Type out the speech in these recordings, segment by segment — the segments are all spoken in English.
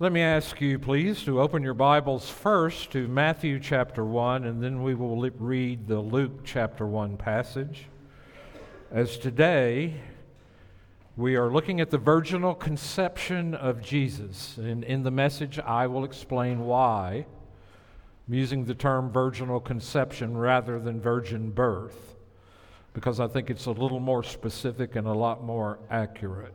Let me ask you, please, to open your Bibles first to Matthew chapter 1, and then we will read the Luke chapter 1 passage. As today, we are looking at the virginal conception of Jesus. And in the message, I will explain why I'm using the term virginal conception rather than virgin birth, because I think it's a little more specific and a lot more accurate.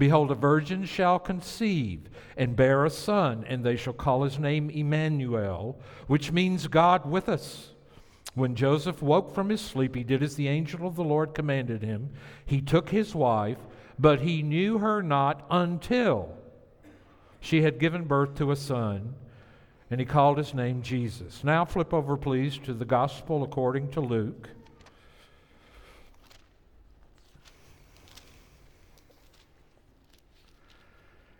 Behold, a virgin shall conceive and bear a son, and they shall call his name Emmanuel, which means God with us. When Joseph woke from his sleep, he did as the angel of the Lord commanded him. He took his wife, but he knew her not until she had given birth to a son, and he called his name Jesus. Now flip over, please, to the Gospel according to Luke.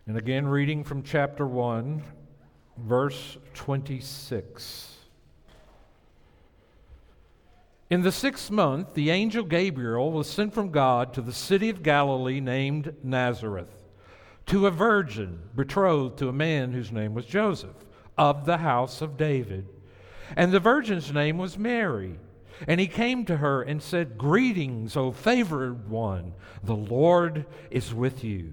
And again, reading from chapter 1, verse 26. In the sixth month, the angel Gabriel was sent from God to the city of Galilee named Nazareth, to a virgin betrothed to a man whose name was Joseph, of the house of David. And the virgin's name was Mary. And he came to her and said, Greetings, O favored one, the Lord is with you.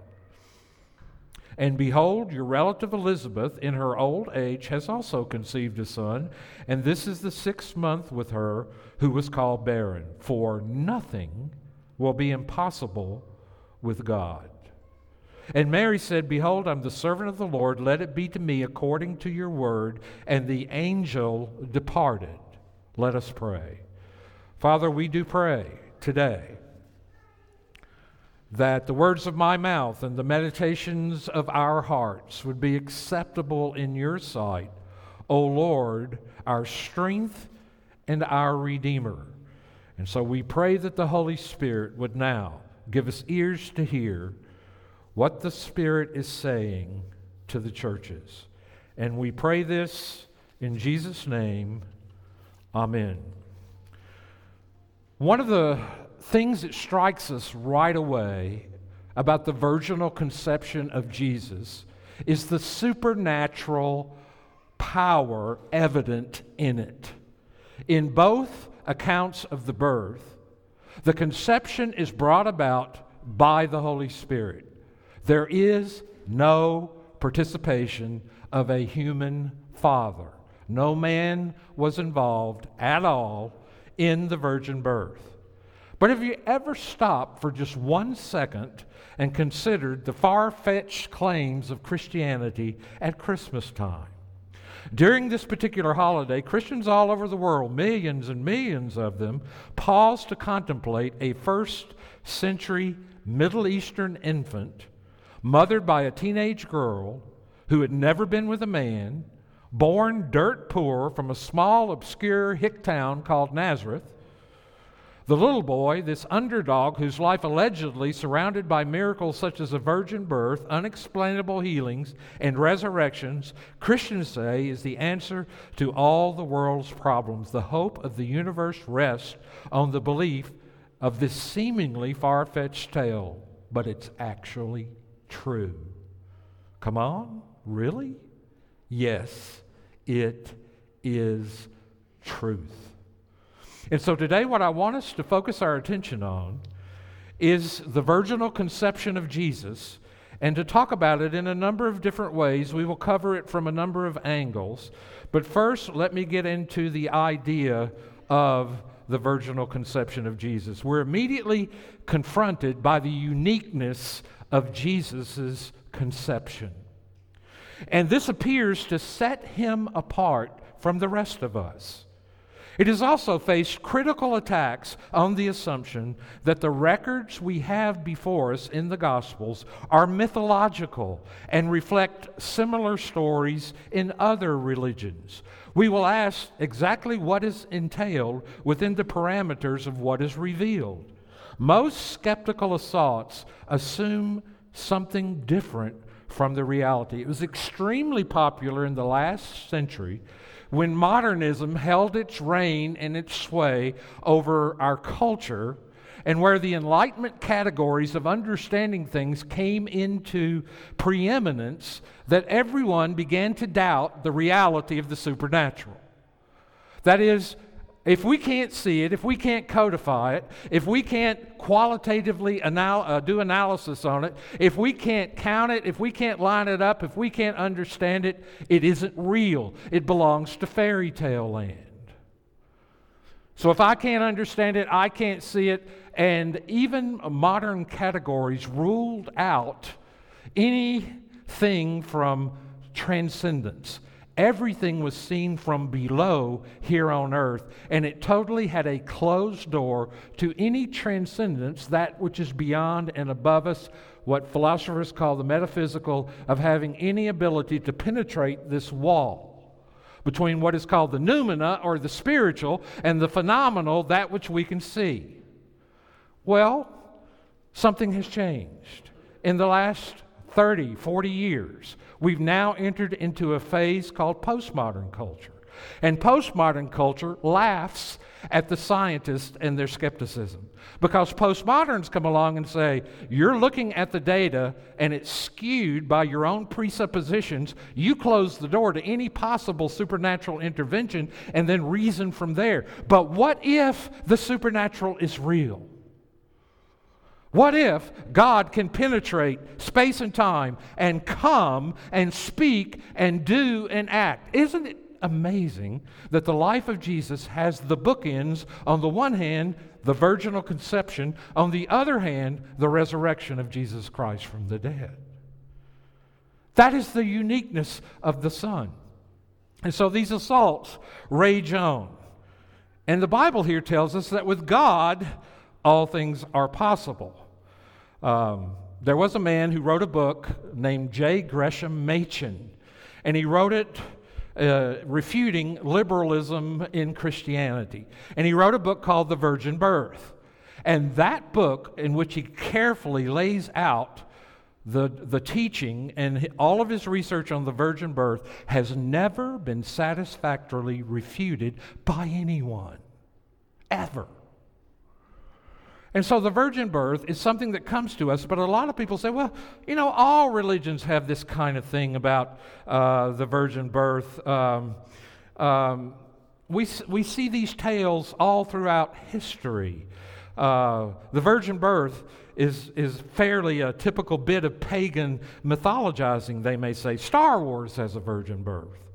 And behold, your relative Elizabeth, in her old age, has also conceived a son, and this is the sixth month with her who was called barren. For nothing will be impossible with God. And Mary said, Behold, I'm the servant of the Lord. Let it be to me according to your word. And the angel departed. Let us pray. Father, we do pray today that the words of my mouth and the meditations of our hearts would be acceptable in your sight, O Lord, our strength and our Redeemer. And so we pray that the Holy Spirit would now give us ears to hear what the Spirit is saying to the churches. And we pray this in Jesus' name. Amen. One of the things that strikes us right away about the virginal conception of Jesus is the supernatural power evident in it. In both accounts of the birth, the conception is brought about by the Holy Spirit. There is no participation of a human father. No man was involved at all in the virgin birth. But have you ever stopped for just one second and considered the far fetched claims of Christianity at Christmas time? During this particular holiday, Christians all over the world, millions and millions of them, pause to contemplate a first century Middle Eastern infant mothered by a teenage girl who had never been with a man, born dirt poor from a small, obscure hick town called Nazareth. The little boy, this underdog whose life allegedly surrounded by miracles such as a virgin birth, unexplainable healings, and resurrections, Christians say is the answer to all the world's problems. The hope of the universe rests on the belief of this seemingly far fetched tale, but it's actually true. Come on, really? Yes, it is truth. And so today, what I want us to focus our attention on is the virginal conception of Jesus. And to talk about it in a number of different ways, we will cover it from a number of angles. But first, let me get into the idea of the virginal conception of Jesus. We're immediately confronted by the uniqueness of Jesus' conception. And this appears to set him apart from the rest of us. It has also faced critical attacks on the assumption that the records we have before us in the Gospels are mythological and reflect similar stories in other religions. We will ask exactly what is entailed within the parameters of what is revealed. Most skeptical assaults assume something different from the reality. It was extremely popular in the last century when modernism held its reign and its sway over our culture and where the Enlightenment categories of understanding things came into preeminence, that everyone began to doubt the reality of the supernatural. That is, if we can't see it, if we can't codify it, if we can't qualitatively anal- uh, do analysis on it, if we can't count it, if we can't line it up, if we can't understand it, it isn't real. It belongs to fairy tale land. So if I can't understand it, I can't see it, and even modern categories ruled out anything from transcendence. Everything was seen from below here on earth, and it totally had a closed door to any transcendence, that which is beyond and above us, what philosophers call the metaphysical, of having any ability to penetrate this wall between what is called the noumena, or the spiritual, and the phenomenal, that which we can see. Well, something has changed. In the last 30, 40 years, we've now entered into a phase called postmodern culture. And postmodern culture laughs at the scientists and their skepticism. Because postmoderns come along and say, You're looking at the data and it's skewed by your own presuppositions. You close the door to any possible supernatural intervention and then reason from there. But what if the supernatural is real? What if God can penetrate space and time and come and speak and do and act? Isn't it amazing that the life of Jesus has the bookends on the one hand, the virginal conception, on the other hand, the resurrection of Jesus Christ from the dead? That is the uniqueness of the Son. And so these assaults rage on. And the Bible here tells us that with God, all things are possible. Um, there was a man who wrote a book named J. Gresham Machen, and he wrote it uh, refuting liberalism in Christianity. And he wrote a book called The Virgin Birth. And that book, in which he carefully lays out the, the teaching and all of his research on the virgin birth, has never been satisfactorily refuted by anyone, ever. And so the virgin birth is something that comes to us, but a lot of people say, well, you know, all religions have this kind of thing about uh, the virgin birth. Um, um, we, we see these tales all throughout history. Uh, the virgin birth is, is fairly a typical bit of pagan mythologizing, they may say. Star Wars has a virgin birth.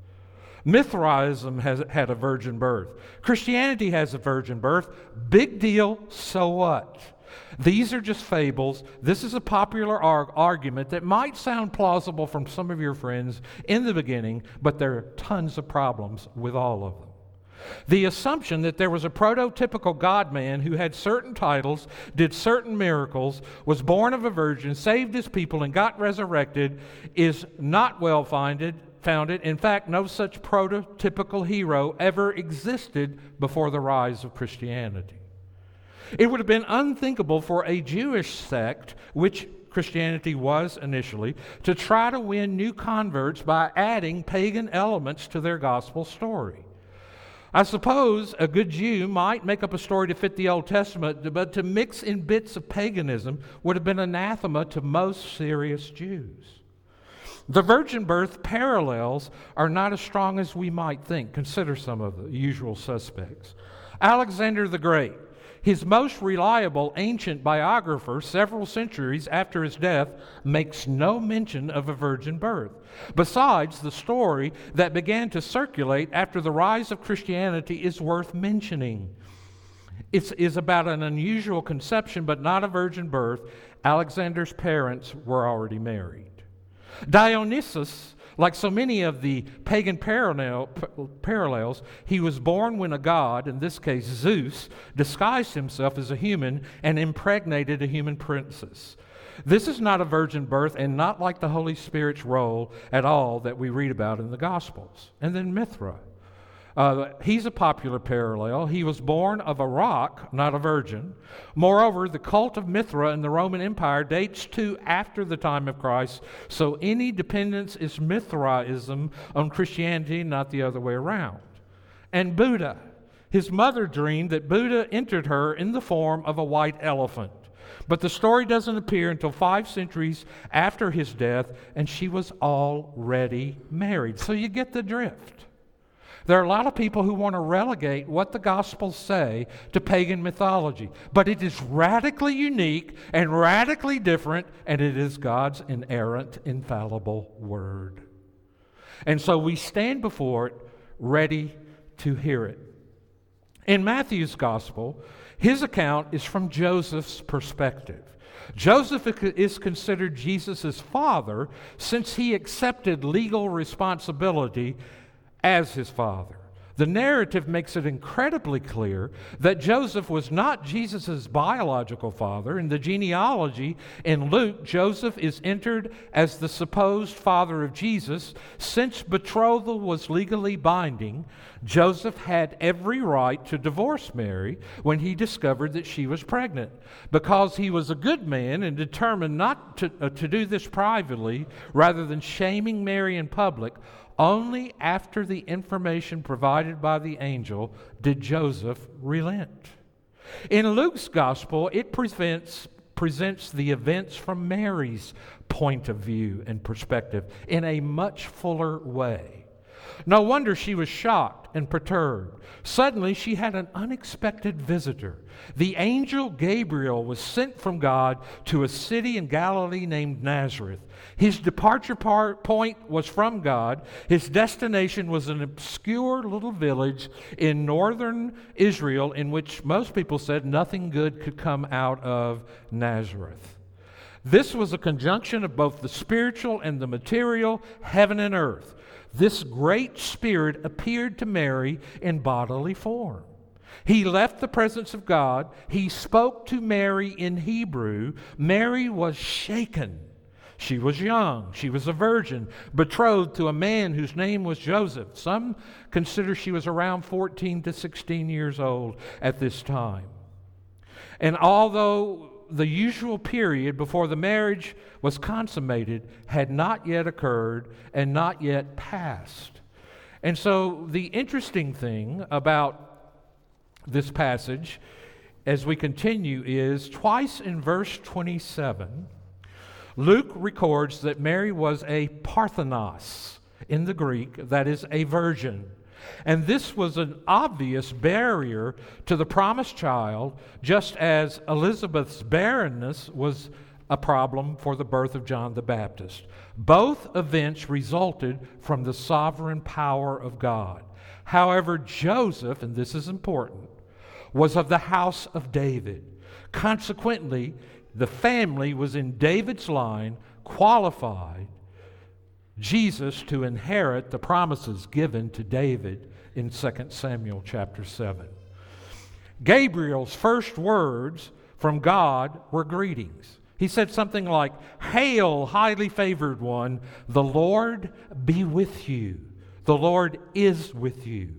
Mithraism has had a virgin birth. Christianity has a virgin birth. Big deal, so what? These are just fables. This is a popular arg- argument that might sound plausible from some of your friends in the beginning, but there are tons of problems with all of them. The assumption that there was a prototypical God man who had certain titles, did certain miracles, was born of a virgin, saved his people, and got resurrected is not well founded. Founded. In fact, no such prototypical hero ever existed before the rise of Christianity. It would have been unthinkable for a Jewish sect, which Christianity was initially, to try to win new converts by adding pagan elements to their gospel story. I suppose a good Jew might make up a story to fit the Old Testament, but to mix in bits of paganism would have been anathema to most serious Jews. The virgin birth parallels are not as strong as we might think. Consider some of the usual suspects. Alexander the Great his most reliable ancient biographer, several centuries after his death, makes no mention of a virgin birth. Besides, the story that began to circulate after the rise of Christianity is worth mentioning. It is about an unusual conception, but not a virgin birth. Alexander's parents were already married. Dionysus like so many of the pagan parallel, parallels, he was born when a god, in this case Zeus, disguised himself as a human and impregnated a human princess. This is not a virgin birth and not like the Holy Spirit's role at all that we read about in the Gospels. And then Mithra. Uh, he's a popular parallel. He was born of a rock, not a virgin. Moreover, the cult of Mithra in the Roman Empire dates to after the time of Christ, so any dependence is Mithraism on Christianity, not the other way around. And Buddha. His mother dreamed that Buddha entered her in the form of a white elephant. But the story doesn't appear until five centuries after his death, and she was already married. So you get the drift. There are a lot of people who want to relegate what the Gospels say to pagan mythology, but it is radically unique and radically different, and it is God's inerrant, infallible word. And so we stand before it ready to hear it. In Matthew's Gospel, his account is from Joseph's perspective. Joseph is considered Jesus' father since he accepted legal responsibility as his father. The narrative makes it incredibly clear that Joseph was not Jesus' biological father. In the genealogy in Luke, Joseph is entered as the supposed father of Jesus. Since betrothal was legally binding, Joseph had every right to divorce Mary when he discovered that she was pregnant. Because he was a good man and determined not to, uh, to do this privately rather than shaming Mary in public, only after the information provided by the angel did Joseph relent. In Luke's gospel, it presents, presents the events from Mary's point of view and perspective in a much fuller way. No wonder she was shocked and perturbed. Suddenly, she had an unexpected visitor. The angel Gabriel was sent from God to a city in Galilee named Nazareth. His departure point was from God. His destination was an obscure little village in northern Israel in which most people said nothing good could come out of Nazareth. This was a conjunction of both the spiritual and the material, heaven and earth this great spirit appeared to Mary in bodily form. He left the presence of God. He spoke to Mary in Hebrew. Mary was shaken. She was young. She was a virgin, betrothed to a man whose name was Joseph. Some consider she was around 14 to 16 years old at this time. And although the usual period before the marriage was consummated had not yet occurred and not yet passed. And so, the interesting thing about this passage as we continue is twice in verse 27, Luke records that Mary was a parthenos in the Greek, that is, a virgin. And this was an obvious barrier to the promised child, just as Elizabeth's barrenness was a problem for the birth of John the Baptist. Both events resulted from the sovereign power of God. However, Joseph, and this is important, was of the house of David. Consequently, the family was in David's line, qualified Jesus to inherit the promises given to David in 2 Samuel chapter 7. Gabriel's first words from God were greetings. He said something like, Hail, highly favored one, the Lord be with you. The Lord is with you.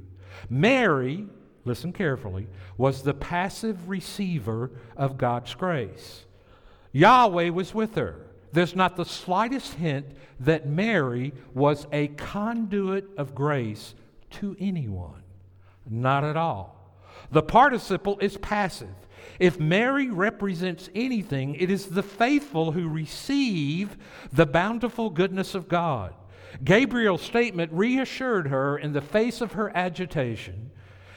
Mary, listen carefully, was the passive receiver of God's grace. Yahweh was with her. There's not the slightest hint that Mary was a conduit of grace to anyone. Not at all. The participle is passive. If Mary represents anything, it is the faithful who receive the bountiful goodness of God. Gabriel's statement reassured her in the face of her agitation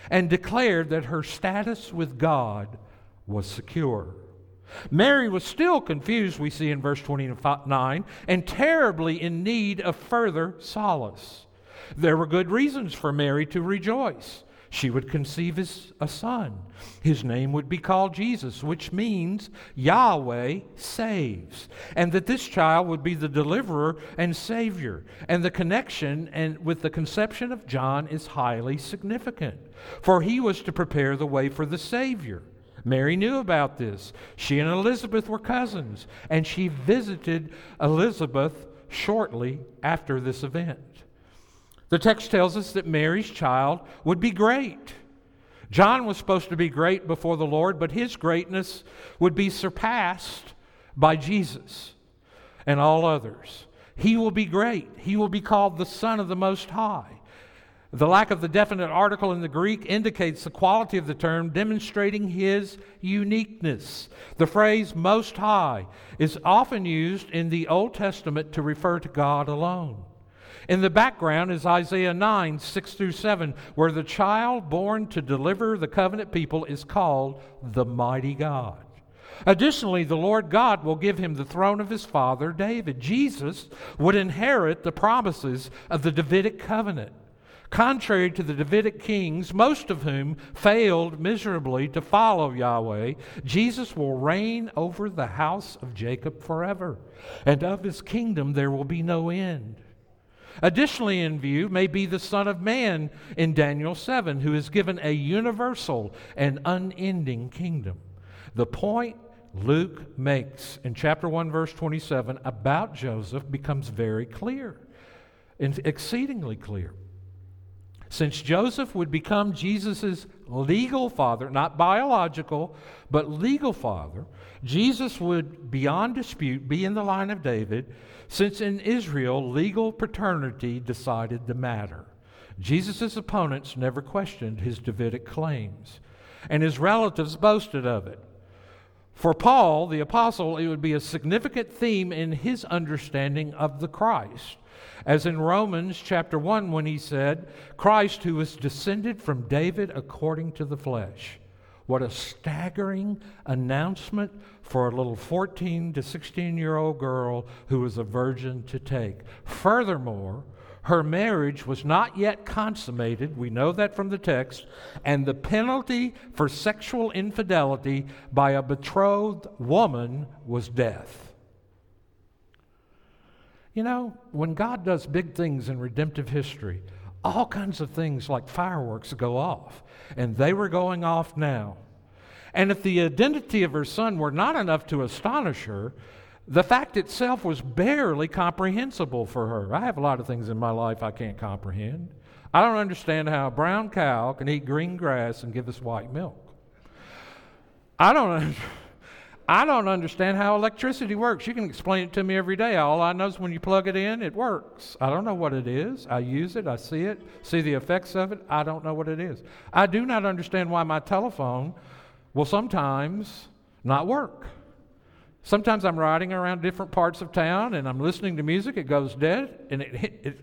and declared that her status with God was secure. Mary was still confused, we see in verse 29, and terribly in need of further solace. There were good reasons for Mary to rejoice. She would conceive his, a son. His name would be called Jesus, which means Yahweh saves. And that this child would be the deliverer and savior. And the connection and with the conception of John is highly significant. For he was to prepare the way for the Savior. Mary knew about this. She and Elizabeth were cousins, and she visited Elizabeth shortly after this event. The text tells us that Mary's child would be great. John was supposed to be great before the Lord, but his greatness would be surpassed by Jesus and all others. He will be great. He will be called the Son of the Most High. The lack of the definite article in the Greek indicates the quality of the term, demonstrating his uniqueness. The phrase most high is often used in the Old Testament to refer to God alone. In the background is Isaiah 9, 6 through 7, where the child born to deliver the covenant people is called the mighty God. Additionally, the Lord God will give him the throne of his father David. Jesus would inherit the promises of the Davidic covenant. Contrary to the Davidic kings, most of whom failed miserably to follow Yahweh, Jesus will reign over the house of Jacob forever, and of his kingdom there will be no end. Additionally, in view may be the Son of Man in Daniel 7, who is given a universal and unending kingdom. The point Luke makes in chapter 1, verse 27 about Joseph becomes very clear, and exceedingly clear. Since Joseph would become Jesus' legal father, not biological, but legal father, Jesus would, beyond dispute, be in the line of David, since in Israel, legal paternity decided the matter. Jesus' opponents never questioned his Davidic claims, and his relatives boasted of it. For Paul, the apostle, it would be a significant theme in his understanding of the Christ. As in Romans chapter 1, when he said, Christ who was descended from David according to the flesh. What a staggering announcement for a little 14 to 16 year old girl who was a virgin to take. Furthermore, her marriage was not yet consummated. We know that from the text. And the penalty for sexual infidelity by a betrothed woman was death. You know, when God does big things in redemptive history, all kinds of things like fireworks go off. And they were going off now. And if the identity of her son were not enough to astonish her, the fact itself was barely comprehensible for her. I have a lot of things in my life I can't comprehend. I don't understand how a brown cow can eat green grass and give us white milk. I don't I don't understand how electricity works. You can explain it to me every day. All I know is when you plug it in, it works. I don't know what it is. I use it, I see it, see the effects of it. I don't know what it is. I do not understand why my telephone will sometimes not work. Sometimes I'm riding around different parts of town and I'm listening to music, it goes dead, and it, it, it,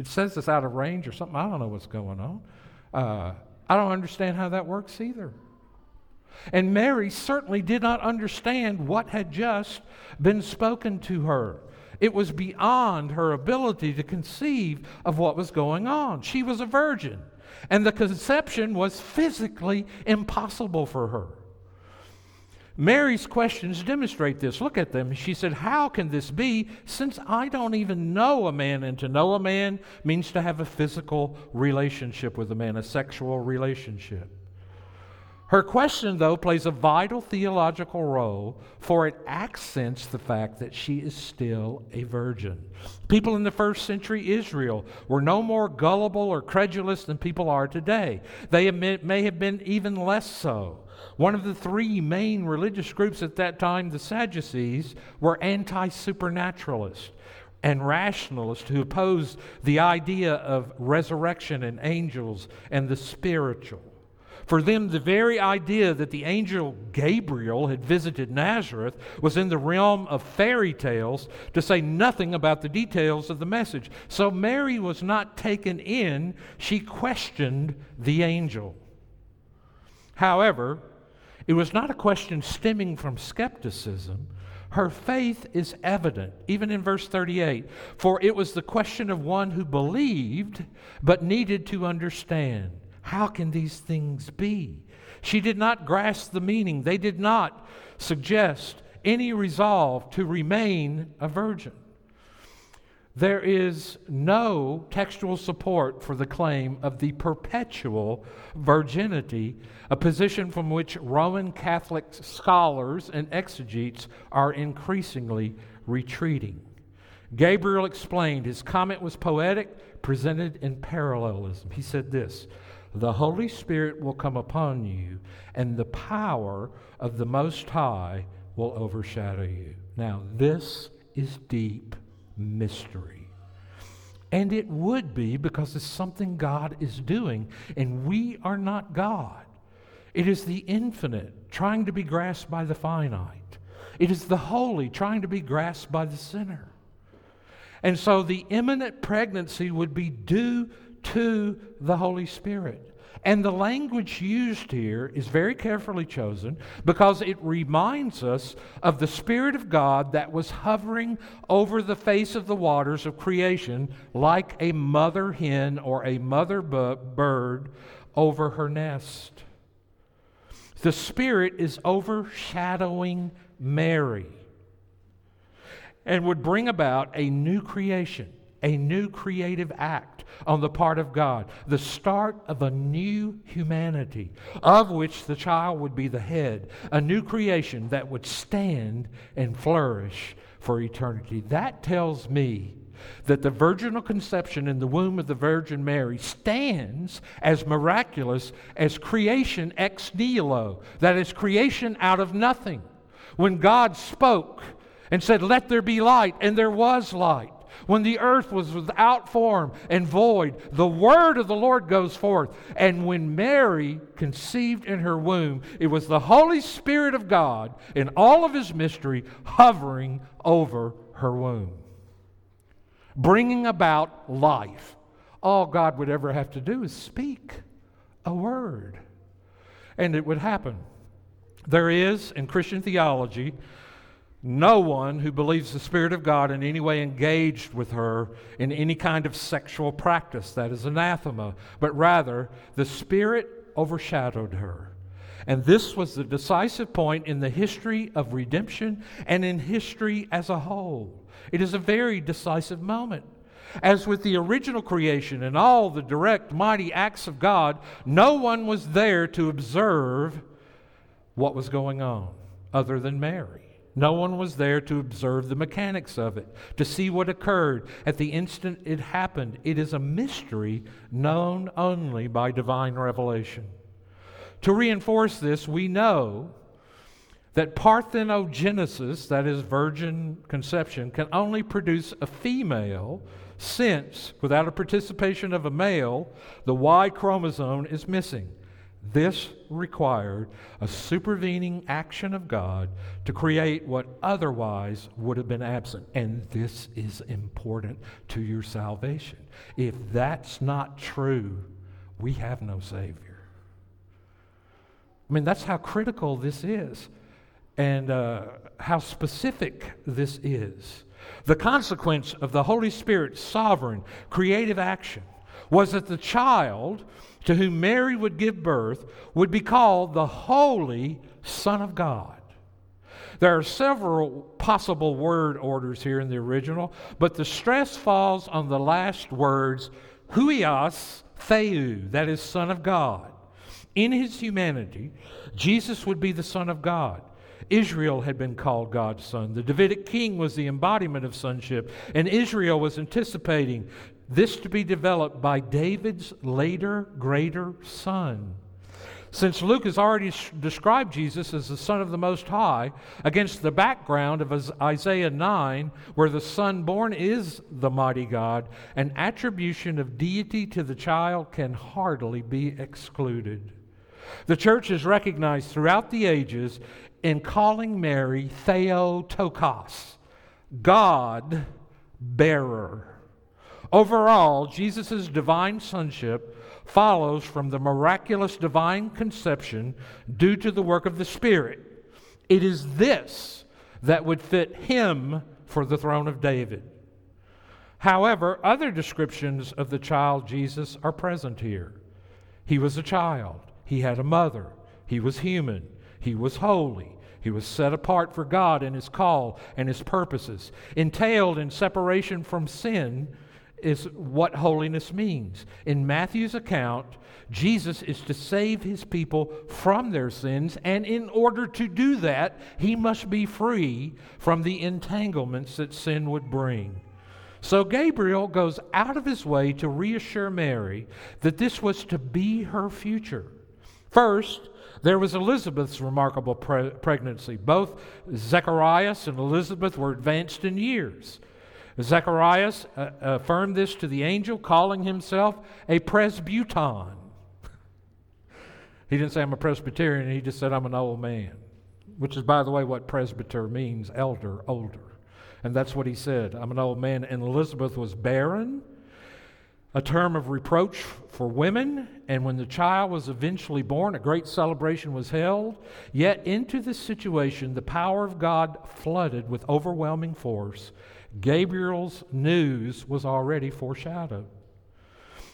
it says it's out of range or something. I don't know what's going on. Uh, I don't understand how that works either. And Mary certainly did not understand what had just been spoken to her. It was beyond her ability to conceive of what was going on. She was a virgin. And the conception was physically impossible for her. Mary's questions demonstrate this. Look at them. She said, How can this be since I don't even know a man? And to know a man means to have a physical relationship with a man, a sexual relationship. Her question, though, plays a vital theological role, for it accents the fact that she is still a virgin. People in the first century Israel were no more gullible or credulous than people are today. They may have been even less so. One of the three main religious groups at that time, the Sadducees, were anti supernaturalists and rationalists who opposed the idea of resurrection and angels and the spiritual. For them, the very idea that the angel Gabriel had visited Nazareth was in the realm of fairy tales, to say nothing about the details of the message. So Mary was not taken in, she questioned the angel. However, it was not a question stemming from skepticism. Her faith is evident, even in verse 38. For it was the question of one who believed but needed to understand. How can these things be? She did not grasp the meaning. They did not suggest any resolve to remain a virgin. There is no textual support for the claim of the perpetual virginity, a position from which Roman Catholic scholars and exegetes are increasingly retreating. Gabriel explained his comment was poetic, presented in parallelism. He said this The Holy Spirit will come upon you, and the power of the Most High will overshadow you. Now, this is deep mystery. And it would be because it's something God is doing, and we are not God. It is the infinite trying to be grasped by the finite, it is the holy trying to be grasped by the sinner. And so the imminent pregnancy would be due to the Holy Spirit. And the language used here is very carefully chosen because it reminds us of the Spirit of God that was hovering over the face of the waters of creation like a mother hen or a mother bird over her nest. The Spirit is overshadowing Mary and would bring about a new creation, a new creative act on the part of God, the start of a new humanity, of which the child would be the head, a new creation that would stand and flourish for eternity. That tells me that the virginal conception in the womb of the Virgin Mary stands as miraculous as creation ex nihilo, that is, creation out of nothing. When God spoke and said, Let there be light, and there was light when the earth was without form and void, the word of the Lord goes forth. And when Mary conceived in her womb, it was the Holy Spirit of God in all of his mystery hovering over her womb, bringing about life. All God would ever have to do is speak a word, and it would happen. There is, in Christian theology, no one who believes the Spirit of God in any way engaged with her in any kind of sexual practice. That is anathema. But rather, the Spirit overshadowed her. And this was the decisive point in the history of redemption and in history as a whole. It is a very decisive moment. As with the original creation and all the direct, mighty acts of God, no one was there to observe what was going on other than Mary. No one was there to observe the mechanics of it, to see what occurred at the instant it happened. It is a mystery known only by divine revelation. To reinforce this, we know that parthenogenesis, that is, virgin conception, can only produce a female since, without a participation of a male, the Y chromosome is missing. This required a supervening action of God to create what otherwise would have been absent. And this is important to your salvation. If that's not true, we have no Savior. I mean, that's how critical this is and uh, how specific this is. The consequence of the Holy Spirit's sovereign, creative action was that the child to whom Mary would give birth would be called the Holy Son of God. There are several possible word orders here in the original, but the stress falls on the last words, huios theou, that is, Son of God. In his humanity, Jesus would be the Son of God. Israel had been called God's son. The Davidic king was the embodiment of sonship, and Israel was anticipating this to be developed by David's later greater son. Since Luke has already described Jesus as the Son of the Most High against the background of Isaiah 9, where the Son born is the mighty God, an attribution of deity to the child can hardly be excluded. The church has recognized throughout the ages in calling Mary Theotokos, God bearer. Overall, Jesus' divine sonship follows from the miraculous divine conception due to the work of the Spirit. It is this that would fit him for the throne of David. However, other descriptions of the child Jesus are present here. He was a child, he had a mother, he was human, he was holy. He was set apart for God and his call and his purposes. Entailed in separation from sin is what holiness means. In Matthew's account, Jesus is to save his people from their sins, and in order to do that, he must be free from the entanglements that sin would bring. So Gabriel goes out of his way to reassure Mary that this was to be her future. First, there was Elizabeth's remarkable pre- pregnancy. Both Zacharias and Elizabeth were advanced in years. Zacharias uh, affirmed this to the angel, calling himself a presbyton. he didn't say, I'm a Presbyterian, he just said, I'm an old man, which is, by the way, what presbyter means elder, older. And that's what he said. I'm an old man. And Elizabeth was barren a term of reproach for women. And when the child was eventually born, a great celebration was held. Yet, into this situation, the power of God flooded with overwhelming force. Gabriel's news was already foreshadowed.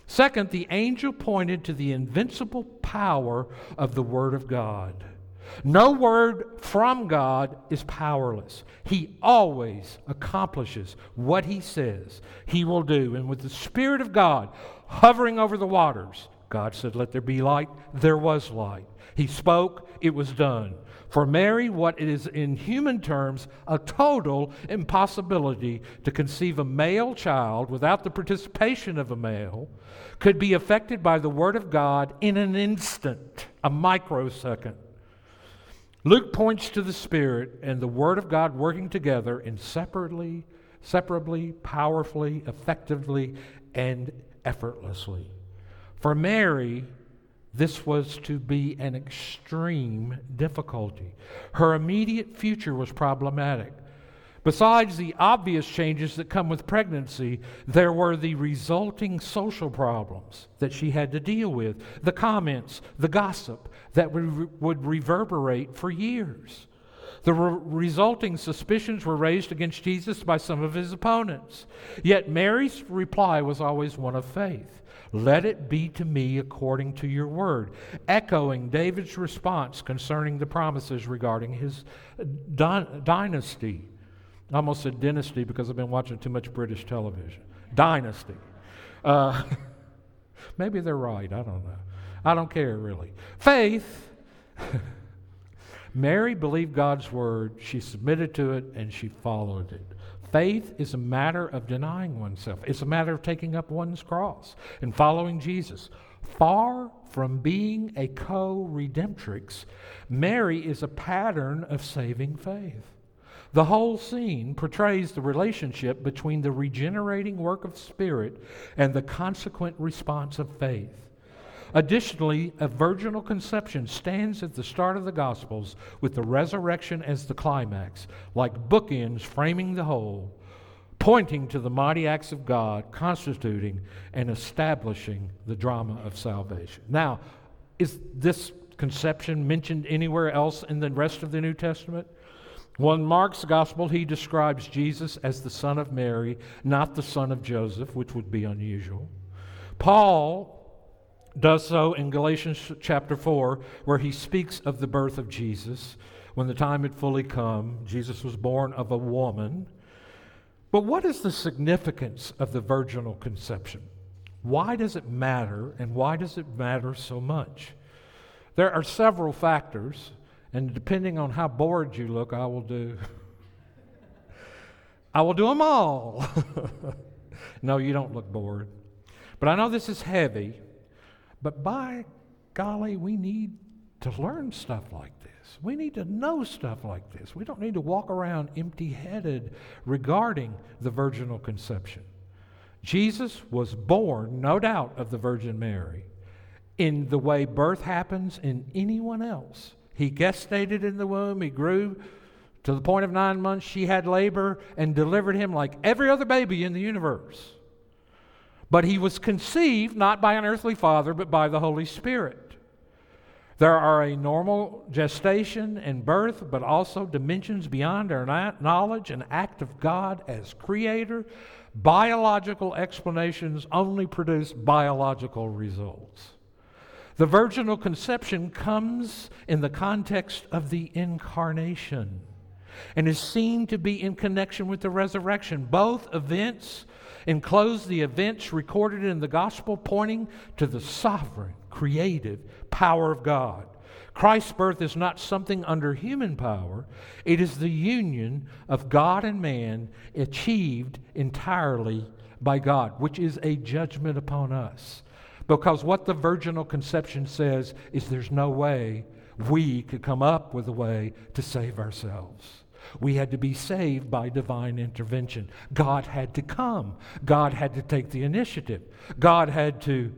Second, the angel pointed to the invincible power of the Word of God. No word from God is powerless. He always accomplishes what he says he will do. And with the Spirit of God hovering over the waters, God said, Let there be light. There was light. He spoke, it was done. For Mary, what is in human terms a total impossibility to conceive a male child without the participation of a male could be affected by the Word of God in an instant, a microsecond. Luke points to the Spirit and the Word of God working together inseparably, separably, powerfully, effectively, and effortlessly. For Mary, this was to be an extreme difficulty. Her immediate future was problematic. Besides the obvious changes that come with pregnancy, there were the resulting social problems that she had to deal with, the comments, the gossip that would, reverberate for years. The re- resulting suspicions were raised against Jesus by some of his opponents. Yet Mary's reply was always one of faith. Let it be to me according to your word, echoing David's response concerning the promises regarding his dynasty. I almost said dynasty because I've been watching too much British television. Dynasty. Uh, maybe they're right. I don't know. I don't care really. Faith. Mary believed God's word, she submitted to it, and she followed it. Faith is a matter of denying oneself, it's a matter of taking up one's cross and following Jesus. Far from being a co redemptrix, Mary is a pattern of saving faith. The whole scene portrays the relationship between the regenerating work of Spirit and the consequent response of faith. Additionally, a virginal conception stands at the start of the Gospels with the resurrection as the climax, like bookends framing the whole, pointing to the mighty acts of God, constituting and establishing the drama of salvation. Now, is this conception mentioned anywhere else in the rest of the New Testament? Well, in Mark's gospel, he describes Jesus as the son of Mary, not the son of Joseph, which would be unusual. Paul does so in Galatians chapter 4, where he speaks of the birth of Jesus. When the time had fully come, Jesus was born of a woman. But what is the significance of the virginal conception? Why does it matter, and why does it matter so much? There are several factors, and depending on how bored you look, I will do. I will do them all. no, you don't look bored. But I know this is heavy, but by golly, we need to learn stuff like this. We need to know stuff like this. We don't need to walk around empty headed regarding the virginal conception. Jesus was born, no doubt, of the Virgin Mary in the way birth happens in anyone else. He gestated in the womb, he grew to the point of nine months, she had labor and delivered him like every other baby in the universe. But he was conceived not by an earthly father, but by the Holy Spirit. There are a normal gestation and birth, but also dimensions beyond our knowledge and act of God as creator. Biological explanations only produce biological results. The virginal conception comes in the context of the incarnation and is seen to be in connection with the resurrection. Both events enclose the events recorded in the gospel pointing to the sovereign, creative power of God. Christ's birth is not something under human power, it is the union of God and man achieved entirely by God, which is a judgment upon us. Because what the virginal conception says is there's no way we could come up with a way to save ourselves. We had to be saved by divine intervention. God had to come. God had to take the initiative. God had to,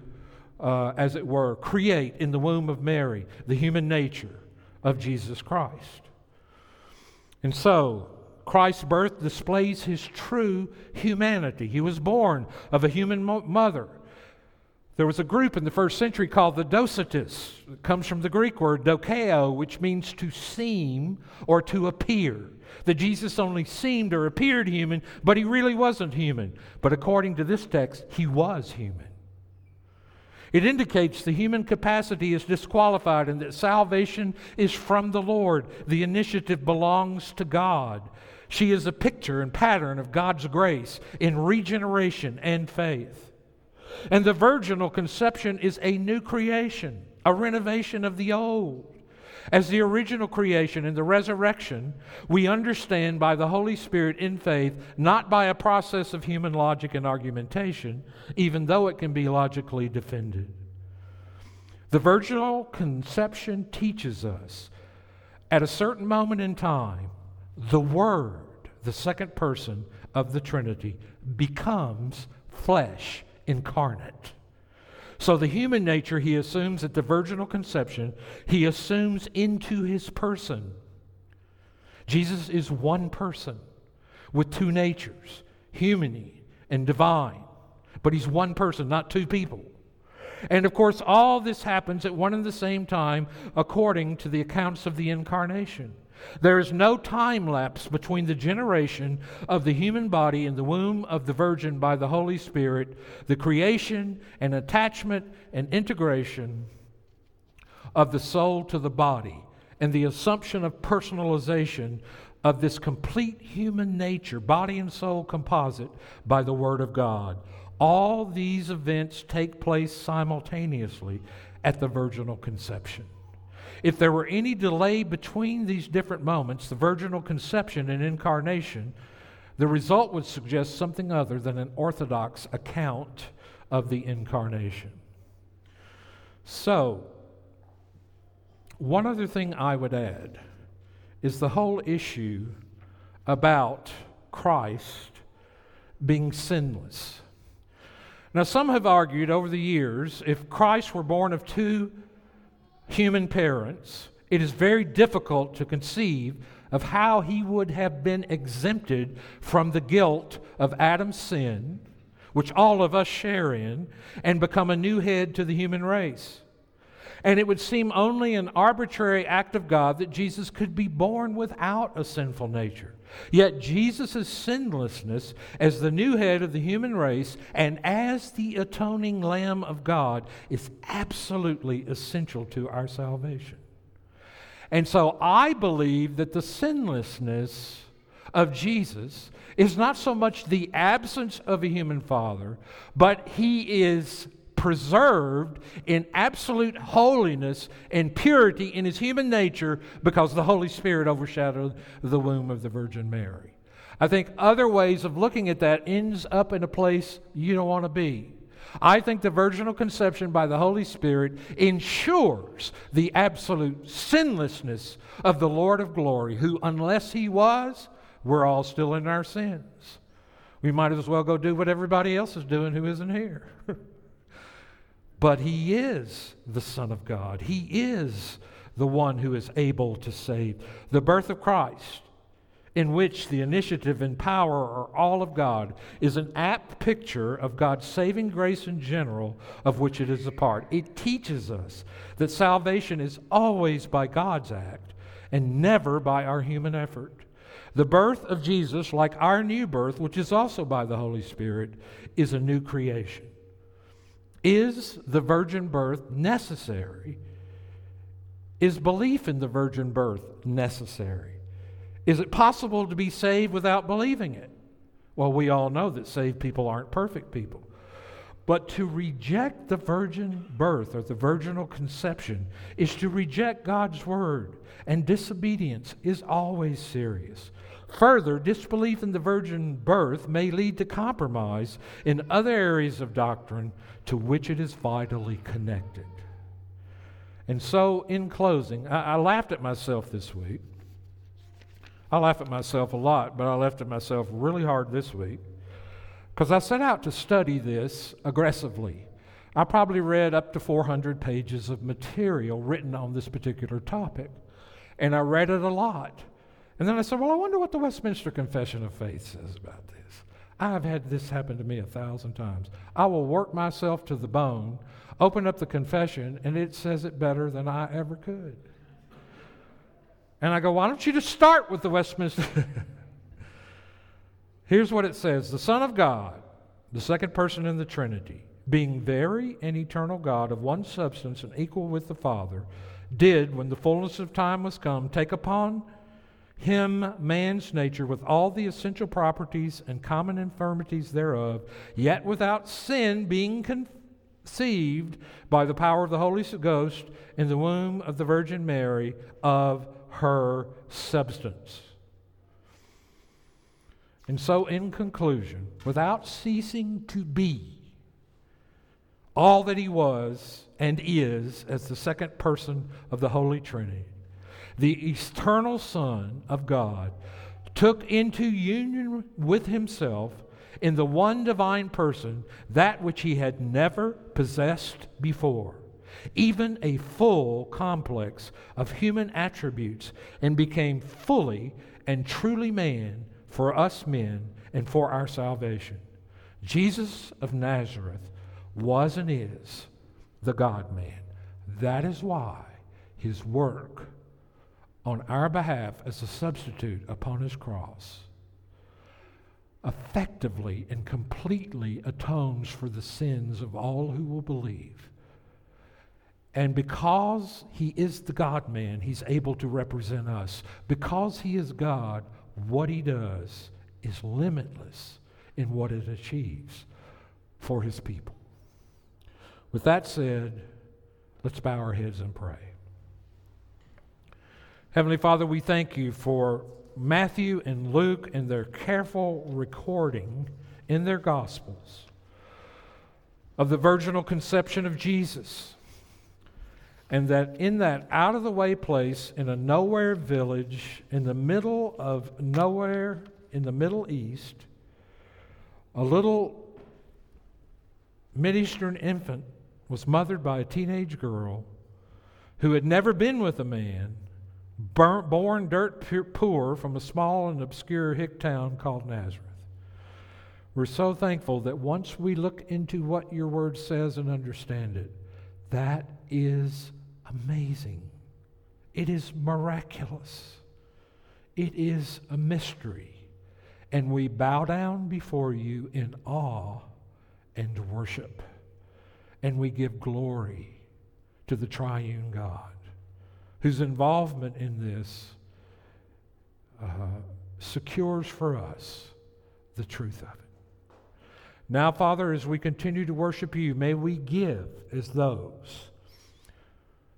uh, as it were, create in the womb of Mary the human nature of Jesus Christ. And so, Christ's birth displays his true humanity. He was born of a human mo- mother. There was a group in the first century called the Docetists. It comes from the Greek word dokeo, which means to seem or to appear. That Jesus only seemed or appeared human, but he really wasn't human. But according to this text, he was human. It indicates the human capacity is disqualified and that salvation is from the Lord. The initiative belongs to God. She is a picture and pattern of God's grace in regeneration and faith. And the virginal conception is a new creation, a renovation of the old. As the original creation and the resurrection, we understand by the Holy Spirit in faith, not by a process of human logic and argumentation, even though it can be logically defended. The virginal conception teaches us at a certain moment in time, the Word, the second person of the Trinity, becomes flesh incarnate. So, the human nature he assumes at the virginal conception, he assumes into his person. Jesus is one person with two natures, human and divine. But he's one person, not two people. And of course, all this happens at one and the same time according to the accounts of the incarnation. There is no time lapse between the generation of the human body in the womb of the Virgin by the Holy Spirit, the creation and attachment and integration of the soul to the body, and the assumption of personalization of this complete human nature, body and soul composite, by the Word of God. All these events take place simultaneously at the virginal conception. If there were any delay between these different moments, the virginal conception and incarnation, the result would suggest something other than an orthodox account of the incarnation. So, one other thing I would add is the whole issue about Christ being sinless. Now, some have argued over the years if Christ were born of two human parents, it is very difficult to conceive of how he would have been exempted from the guilt of Adam's sin, which all of us share in, and become a new head to the human race. And it would seem only an arbitrary act of God that Jesus could be born without a sinful nature. Yet Jesus' sinlessness as the new head of the human race and as the atoning Lamb of God is absolutely essential to our salvation. And so I believe that the sinlessness of Jesus is not so much the absence of a human father, but he is preserved in absolute holiness and purity in his human nature because the Holy Spirit overshadowed the womb of the Virgin Mary. I think other ways of looking at that ends up in a place you don't want to be. I think the virginal conception by the Holy Spirit ensures the absolute sinlessness of the Lord of glory, who, unless he was, we're all still in our sins. We might as well go do what everybody else is doing who isn't here. but he is the Son of God, he is the one who is able to save. The birth of Christ, in which the initiative and power are all of God, is an apt picture of God's saving grace in general, of which it is a part. It teaches us that salvation is always by God's act and never by our human effort. The birth of Jesus, like our new birth, which is also by the Holy Spirit, is a new creation. Is the virgin birth necessary? Is belief in the virgin birth necessary? Is it possible to be saved without believing it? Well, we all know that saved people aren't perfect people. But to reject the virgin birth or the virginal conception is to reject God's word, and disobedience is always serious. Further, disbelief in the virgin birth may lead to compromise in other areas of doctrine to which it is vitally connected. And so, in closing, I, I laughed at myself this week. I laugh at myself a lot, but I laughed at myself really hard this week because I set out to study this aggressively. I probably read up to 400 pages of material written on this particular topic, and I read it a lot. And then I said, Well, I wonder what the Westminster Confession of Faith says about this. I've had this happen to me a thousand times. I will work myself to the bone, open up the confession, and it says it better than I ever could. And I go, Why don't you just start with the Westminster? Here's what it says The Son of God, the second person in the Trinity, being very and eternal God of one substance and equal with the Father, did, when the fullness of time was come, take upon him man's nature with all the essential properties and common infirmities thereof, yet without sin being conceived by the power of the Holy Ghost in the womb of the Virgin Mary of her substance. And so, in conclusion, without ceasing to be all that he was and is as the second person of the Holy Trinity, the eternal Son of God, took into union with himself in the one divine person that which he had never possessed before, even a full complex of human attributes, and became fully and truly man for us men and for our salvation. Jesus of Nazareth was and is the God man. That is why his work on our behalf as a substitute upon his cross effectively and completely atones for the sins of all who will believe. And because he is the God man, he's able to represent us. Because he is God, what he does is limitless in what it achieves for his people. With that said, let's bow our heads and pray. Heavenly Father, we thank you for Matthew and Luke and their careful recording in their Gospels of the virginal conception of Jesus. And that in that out of the way place in a nowhere village in the middle of nowhere in the Middle East, a little Mideastern infant was mothered by a teenage girl who had never been with a man born dirt poor from a small and obscure hick town called Nazareth. We're so thankful that once we look into what your word says and understand it, that is amazing. It is miraculous. It is a mystery. And we bow down before you in awe and worship. And we give glory to the triune God, whose involvement in this uh, secures for us the truth of it. Now, Father, as we continue to worship you, may we give as those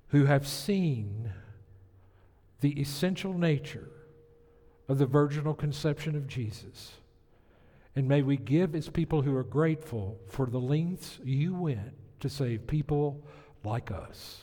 who have seen the essential nature of the virginal conception of Jesus. And may we give as people who are grateful for the lengths you went to save people like us.